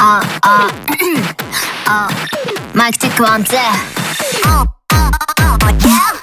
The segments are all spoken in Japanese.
Uh, uh, uh, there. check. Oh, oh, oh, yeah.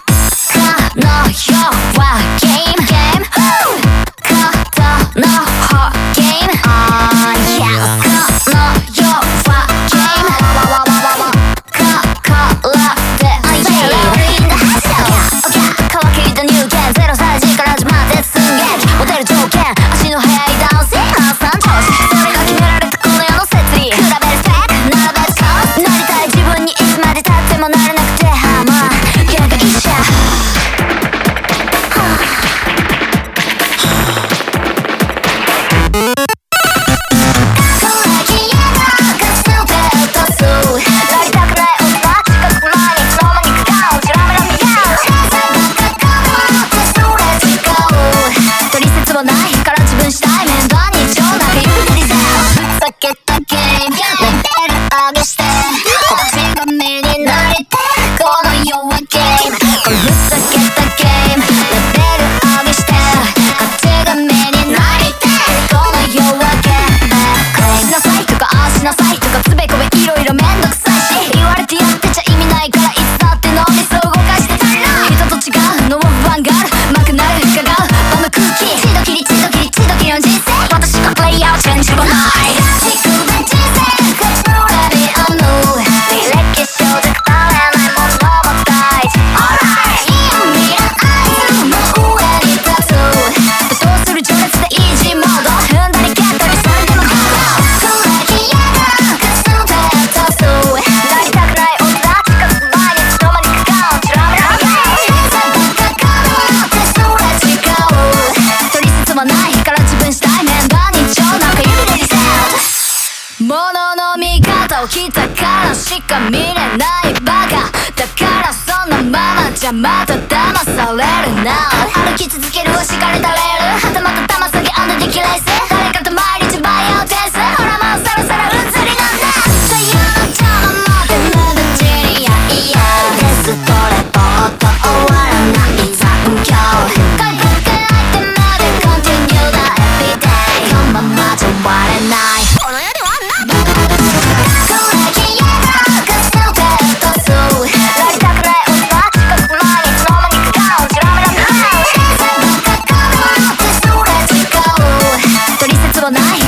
起きたからしか見れないバカだからそのままじゃまた騙されるな。歩き続けこない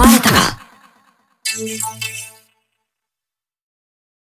わた